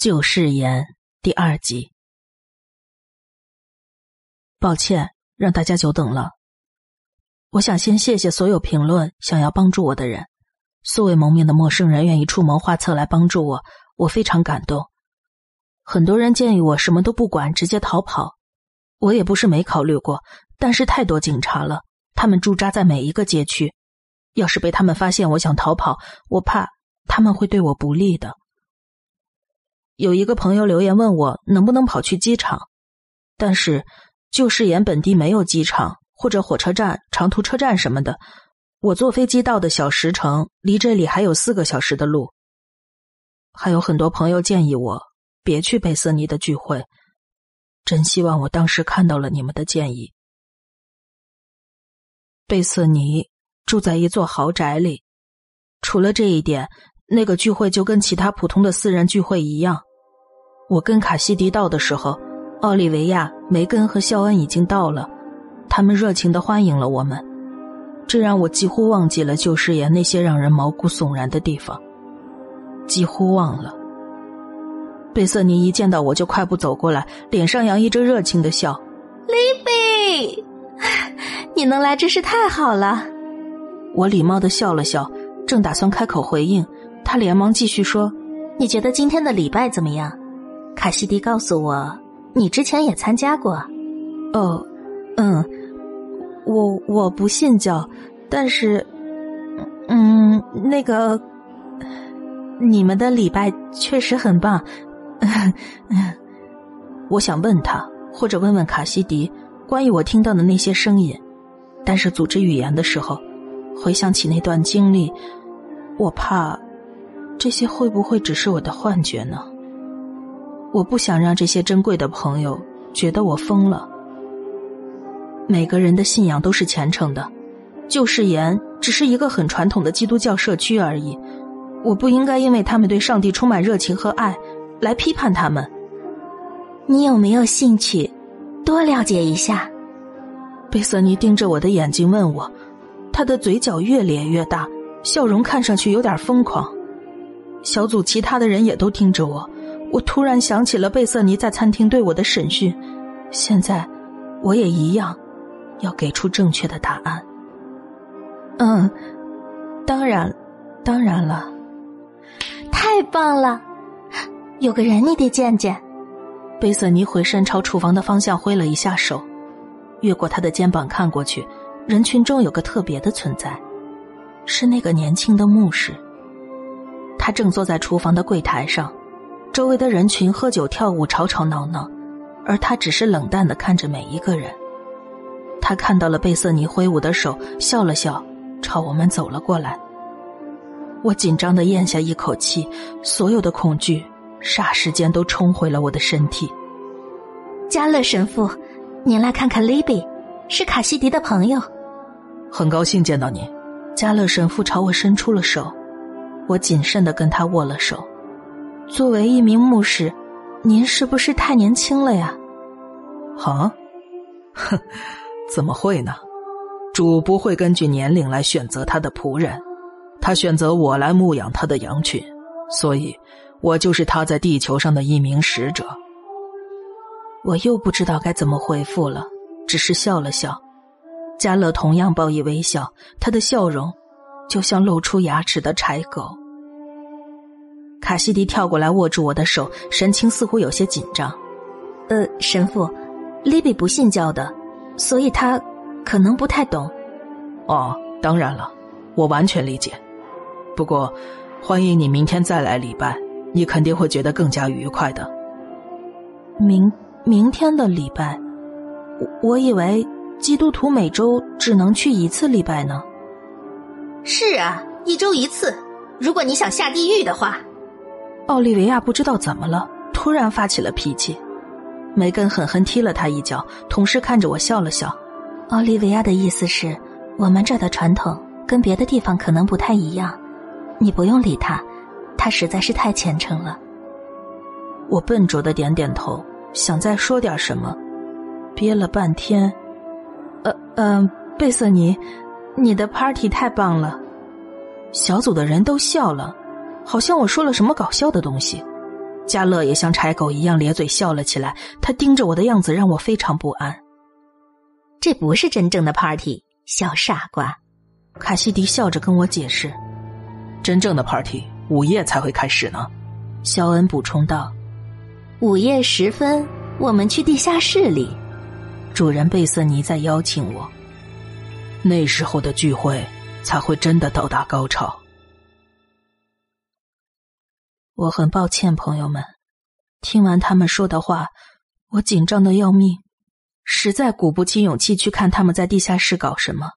旧誓言第二集。抱歉，让大家久等了。我想先谢谢所有评论想要帮助我的人，素未谋面的陌生人愿意出谋划策来帮助我，我非常感动。很多人建议我什么都不管，直接逃跑，我也不是没考虑过，但是太多警察了，他们驻扎在每一个街区，要是被他们发现我想逃跑，我怕他们会对我不利的。有一个朋友留言问我能不能跑去机场，但是旧誓言本地没有机场或者火车站、长途车站什么的。我坐飞机到的小石城，离这里还有四个小时的路。还有很多朋友建议我别去贝瑟尼的聚会，真希望我当时看到了你们的建议。贝瑟尼住在一座豪宅里，除了这一点，那个聚会就跟其他普通的私人聚会一样。我跟卡西迪到的时候，奥利维亚、梅根和肖恩已经到了，他们热情的欢迎了我们，这让我几乎忘记了旧誓言那些让人毛骨悚然的地方，几乎忘了。贝瑟尼一见到我就快步走过来，脸上洋溢着热情的笑。利比，你能来真是太好了。我礼貌的笑了笑，正打算开口回应，他连忙继续说：“你觉得今天的礼拜怎么样？”卡西迪告诉我，你之前也参加过。哦，嗯，我我不信教，但是，嗯，那个，你们的礼拜确实很棒。我想问他，或者问问卡西迪，关于我听到的那些声音，但是组织语言的时候，回想起那段经历，我怕这些会不会只是我的幻觉呢？我不想让这些珍贵的朋友觉得我疯了。每个人的信仰都是虔诚的，旧誓言只是一个很传统的基督教社区而已。我不应该因为他们对上帝充满热情和爱来批判他们。你有没有兴趣多了解一下？贝瑟尼盯着我的眼睛问我，他的嘴角越咧越大，笑容看上去有点疯狂。小组其他的人也都盯着我。我突然想起了贝瑟尼在餐厅对我的审讯，现在我也一样，要给出正确的答案。嗯，当然，当然了，太棒了！有个人你得见见。贝瑟尼回身朝厨房的方向挥了一下手，越过他的肩膀看过去，人群中有个特别的存在，是那个年轻的牧师。他正坐在厨房的柜台上。周围的人群喝酒跳舞吵吵闹闹，而他只是冷淡的看着每一个人。他看到了贝瑟尼挥舞的手，笑了笑，朝我们走了过来。我紧张的咽下一口气，所有的恐惧霎时间都冲回了我的身体。加勒神父，您来看看利比，是卡西迪的朋友。很高兴见到你。加勒神父朝我伸出了手，我谨慎的跟他握了手。作为一名牧师，您是不是太年轻了呀？啊，哼，怎么会呢？主不会根据年龄来选择他的仆人，他选择我来牧养他的羊群，所以，我就是他在地球上的一名使者。我又不知道该怎么回复了，只是笑了笑。加勒同样报以微笑，他的笑容就像露出牙齿的柴狗。卡西迪跳过来握住我的手，神情似乎有些紧张。呃，神父，利比不信教的，所以他可能不太懂。哦，当然了，我完全理解。不过，欢迎你明天再来礼拜，你肯定会觉得更加愉快的。明明天的礼拜，我我以为基督徒每周只能去一次礼拜呢。是啊，一周一次。如果你想下地狱的话。奥利维亚不知道怎么了，突然发起了脾气。梅根狠狠踢了他一脚，同时看着我笑了笑。奥利维亚的意思是，我们这的传统跟别的地方可能不太一样，你不用理他，他实在是太虔诚了。我笨拙的点点头，想再说点什么，憋了半天。呃呃，贝瑟尼，你的 party 太棒了，小组的人都笑了。好像我说了什么搞笑的东西，加乐也像柴狗一样咧嘴笑了起来，他盯着我的样子让我非常不安。这不是真正的 party，小傻瓜。卡西迪笑着跟我解释：“真正的 party 午夜才会开始呢。”肖恩补充道：“午夜时分，我们去地下室里。主人贝瑟尼在邀请我。那时候的聚会才会真的到达高潮。”我很抱歉，朋友们。听完他们说的话，我紧张的要命，实在鼓不起勇气去看他们在地下室搞什么。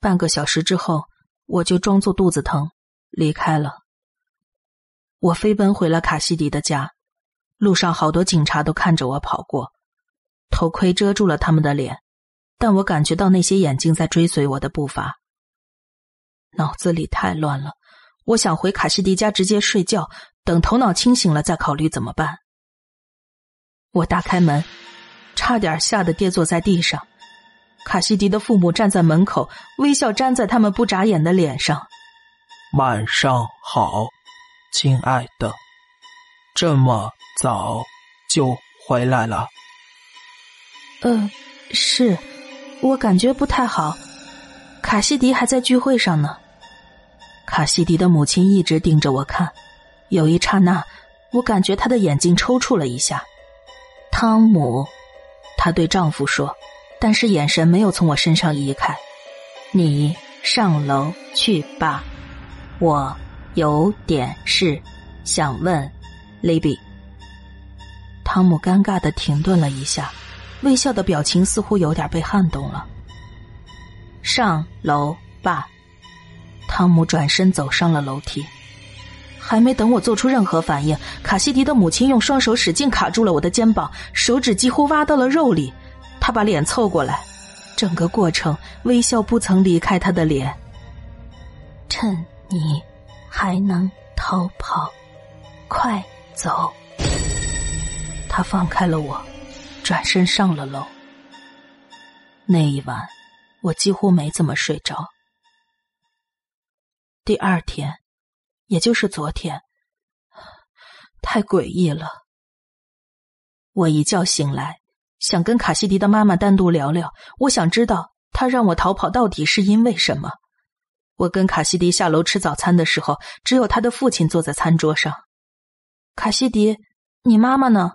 半个小时之后，我就装作肚子疼离开了。我飞奔回了卡西迪的家，路上好多警察都看着我跑过，头盔遮住了他们的脸，但我感觉到那些眼睛在追随我的步伐。脑子里太乱了。我想回卡西迪家直接睡觉，等头脑清醒了再考虑怎么办。我打开门，差点吓得跌坐在地上。卡西迪的父母站在门口，微笑粘在他们不眨眼的脸上。晚上好，亲爱的，这么早就回来了？嗯，是，我感觉不太好。卡西迪还在聚会上呢。卡西迪的母亲一直盯着我看，有一刹那，我感觉她的眼睛抽搐了一下。汤姆，她对丈夫说，但是眼神没有从我身上移开。你上楼去吧，我有点事想问，雷比。汤姆尴尬的停顿了一下，微笑的表情似乎有点被撼动了。上楼吧。汤姆转身走上了楼梯，还没等我做出任何反应，卡西迪的母亲用双手使劲卡住了我的肩膀，手指几乎挖到了肉里。他把脸凑过来，整个过程微笑不曾离开他的脸。趁你还能逃跑，快走！他放开了我，转身上了楼。那一晚，我几乎没怎么睡着。第二天，也就是昨天，太诡异了。我一觉醒来，想跟卡西迪的妈妈单独聊聊。我想知道她让我逃跑到底是因为什么。我跟卡西迪下楼吃早餐的时候，只有他的父亲坐在餐桌上。卡西迪，你妈妈呢？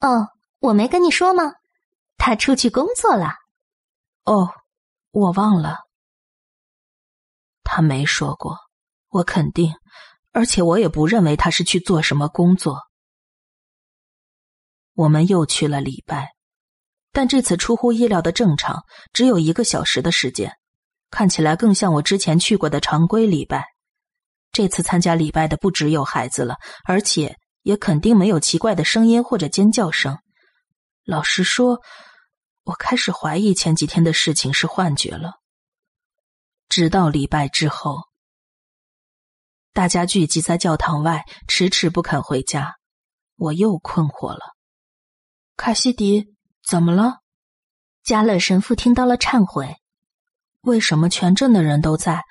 哦，我没跟你说吗？她出去工作了。哦，我忘了。他没说过，我肯定，而且我也不认为他是去做什么工作。我们又去了礼拜，但这次出乎意料的正常，只有一个小时的时间，看起来更像我之前去过的常规礼拜。这次参加礼拜的不只有孩子了，而且也肯定没有奇怪的声音或者尖叫声。老实说，我开始怀疑前几天的事情是幻觉了。直到礼拜之后，大家聚集在教堂外，迟迟不肯回家。我又困惑了。卡西迪，怎么了？加勒神父听到了忏悔。为什么全镇的人都在？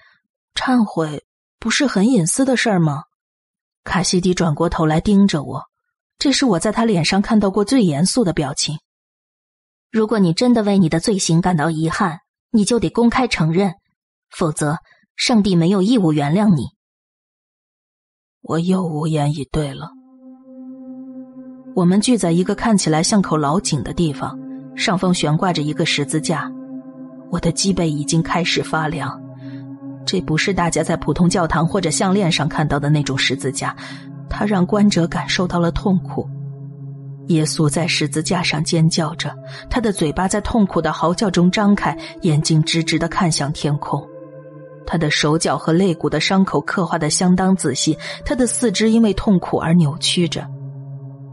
忏悔不是很隐私的事儿吗？卡西迪转过头来盯着我，这是我在他脸上看到过最严肃的表情。如果你真的为你的罪行感到遗憾，你就得公开承认。否则，上帝没有义务原谅你。我又无言以对了。我们聚在一个看起来像口老井的地方，上方悬挂着一个十字架。我的脊背已经开始发凉。这不是大家在普通教堂或者项链上看到的那种十字架，它让观者感受到了痛苦。耶稣在十字架上尖叫着，他的嘴巴在痛苦的嚎叫中张开，眼睛直直的看向天空。他的手脚和肋骨的伤口刻画的相当仔细，他的四肢因为痛苦而扭曲着。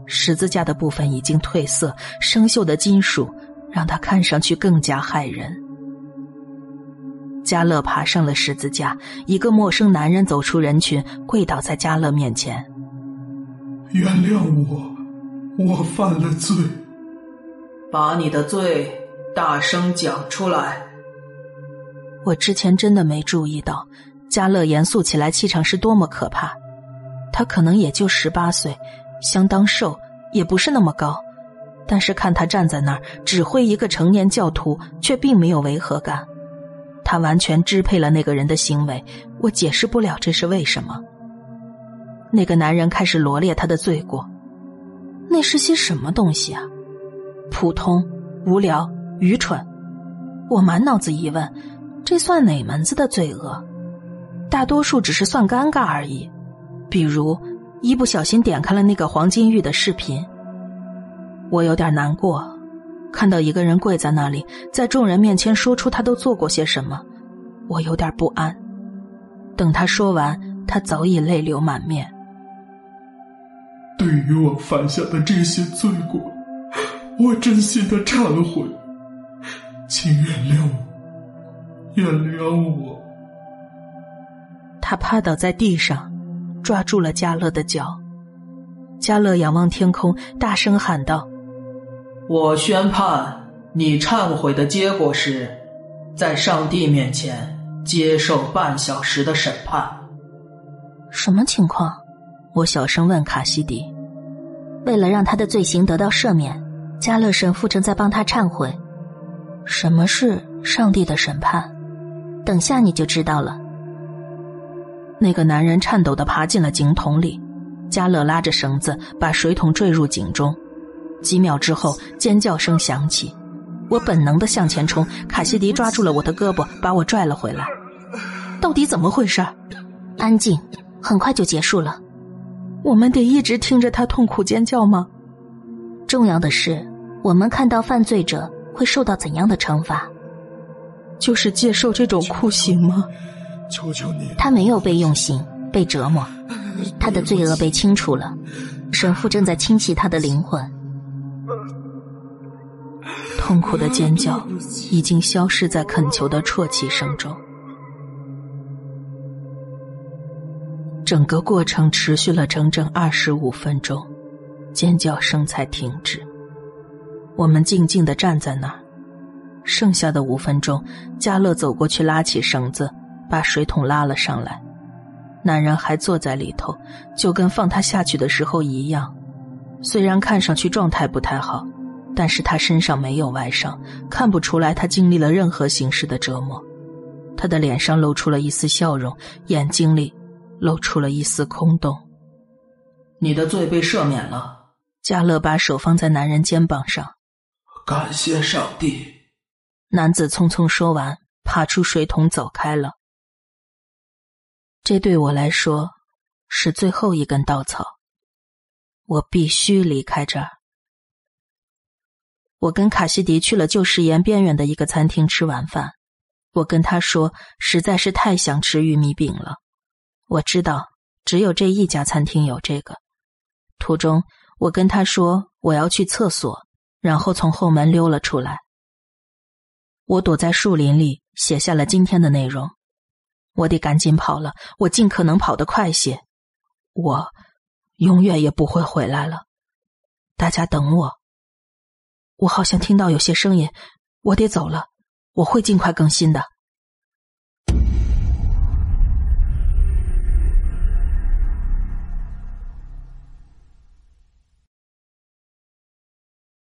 十字架的部分已经褪色，生锈的金属让他看上去更加骇人。加勒爬上了十字架，一个陌生男人走出人群，跪倒在加勒面前：“原谅我，我犯了罪。把你的罪大声讲出来。”我之前真的没注意到，加勒严肃起来气场是多么可怕。他可能也就十八岁，相当瘦，也不是那么高，但是看他站在那儿指挥一个成年教徒，却并没有违和感。他完全支配了那个人的行为，我解释不了这是为什么。那个男人开始罗列他的罪过，那是些什么东西啊？普通、无聊、愚蠢。我满脑子疑问：这算哪门子的罪恶？大多数只是算尴尬而已，比如一不小心点开了那个黄金玉的视频。我有点难过。看到一个人跪在那里，在众人面前说出他都做过些什么，我有点不安。等他说完，他早已泪流满面。对于我犯下的这些罪过，我真心的忏悔，请原谅我，原谅我。他趴倒在地上，抓住了加勒的脚。加勒仰望天空，大声喊道。我宣判，你忏悔的结果是，在上帝面前接受半小时的审判。什么情况？我小声问卡西迪。为了让他的罪行得到赦免，加勒神父正在帮他忏悔。什么是上帝的审判？等下你就知道了。那个男人颤抖的爬进了井桶里，加勒拉着绳子把水桶坠入井中。几秒之后，尖叫声响起，我本能的向前冲，卡西迪抓住了我的胳膊，把我拽了回来。到底怎么回事？安静，很快就结束了。我们得一直听着他痛苦尖叫吗？重要的是，我们看到犯罪者会受到怎样的惩罚？就是接受这种酷刑吗？求求你！他没有被用刑，被折磨，他的罪恶被清除了。神父正在清洗他的灵魂。痛苦的尖叫已经消失在恳求的啜泣声中。整个过程持续了整整二十五分钟，尖叫声才停止。我们静静的站在那儿。剩下的五分钟，加乐走过去拉起绳子，把水桶拉了上来。男人还坐在里头，就跟放他下去的时候一样。虽然看上去状态不太好。但是他身上没有外伤，看不出来他经历了任何形式的折磨。他的脸上露出了一丝笑容，眼睛里露出了一丝空洞。你的罪被赦免了。加勒把手放在男人肩膀上，感谢上帝。男子匆匆说完，爬出水桶走开了。这对我来说是最后一根稻草，我必须离开这儿。我跟卡西迪去了旧石岩边缘的一个餐厅吃晚饭。我跟他说，实在是太想吃玉米饼了。我知道只有这一家餐厅有这个。途中，我跟他说我要去厕所，然后从后门溜了出来。我躲在树林里写下了今天的内容。我得赶紧跑了，我尽可能跑得快些。我永远也不会回来了。大家等我。我好像听到有些声音，我得走了，我会尽快更新的。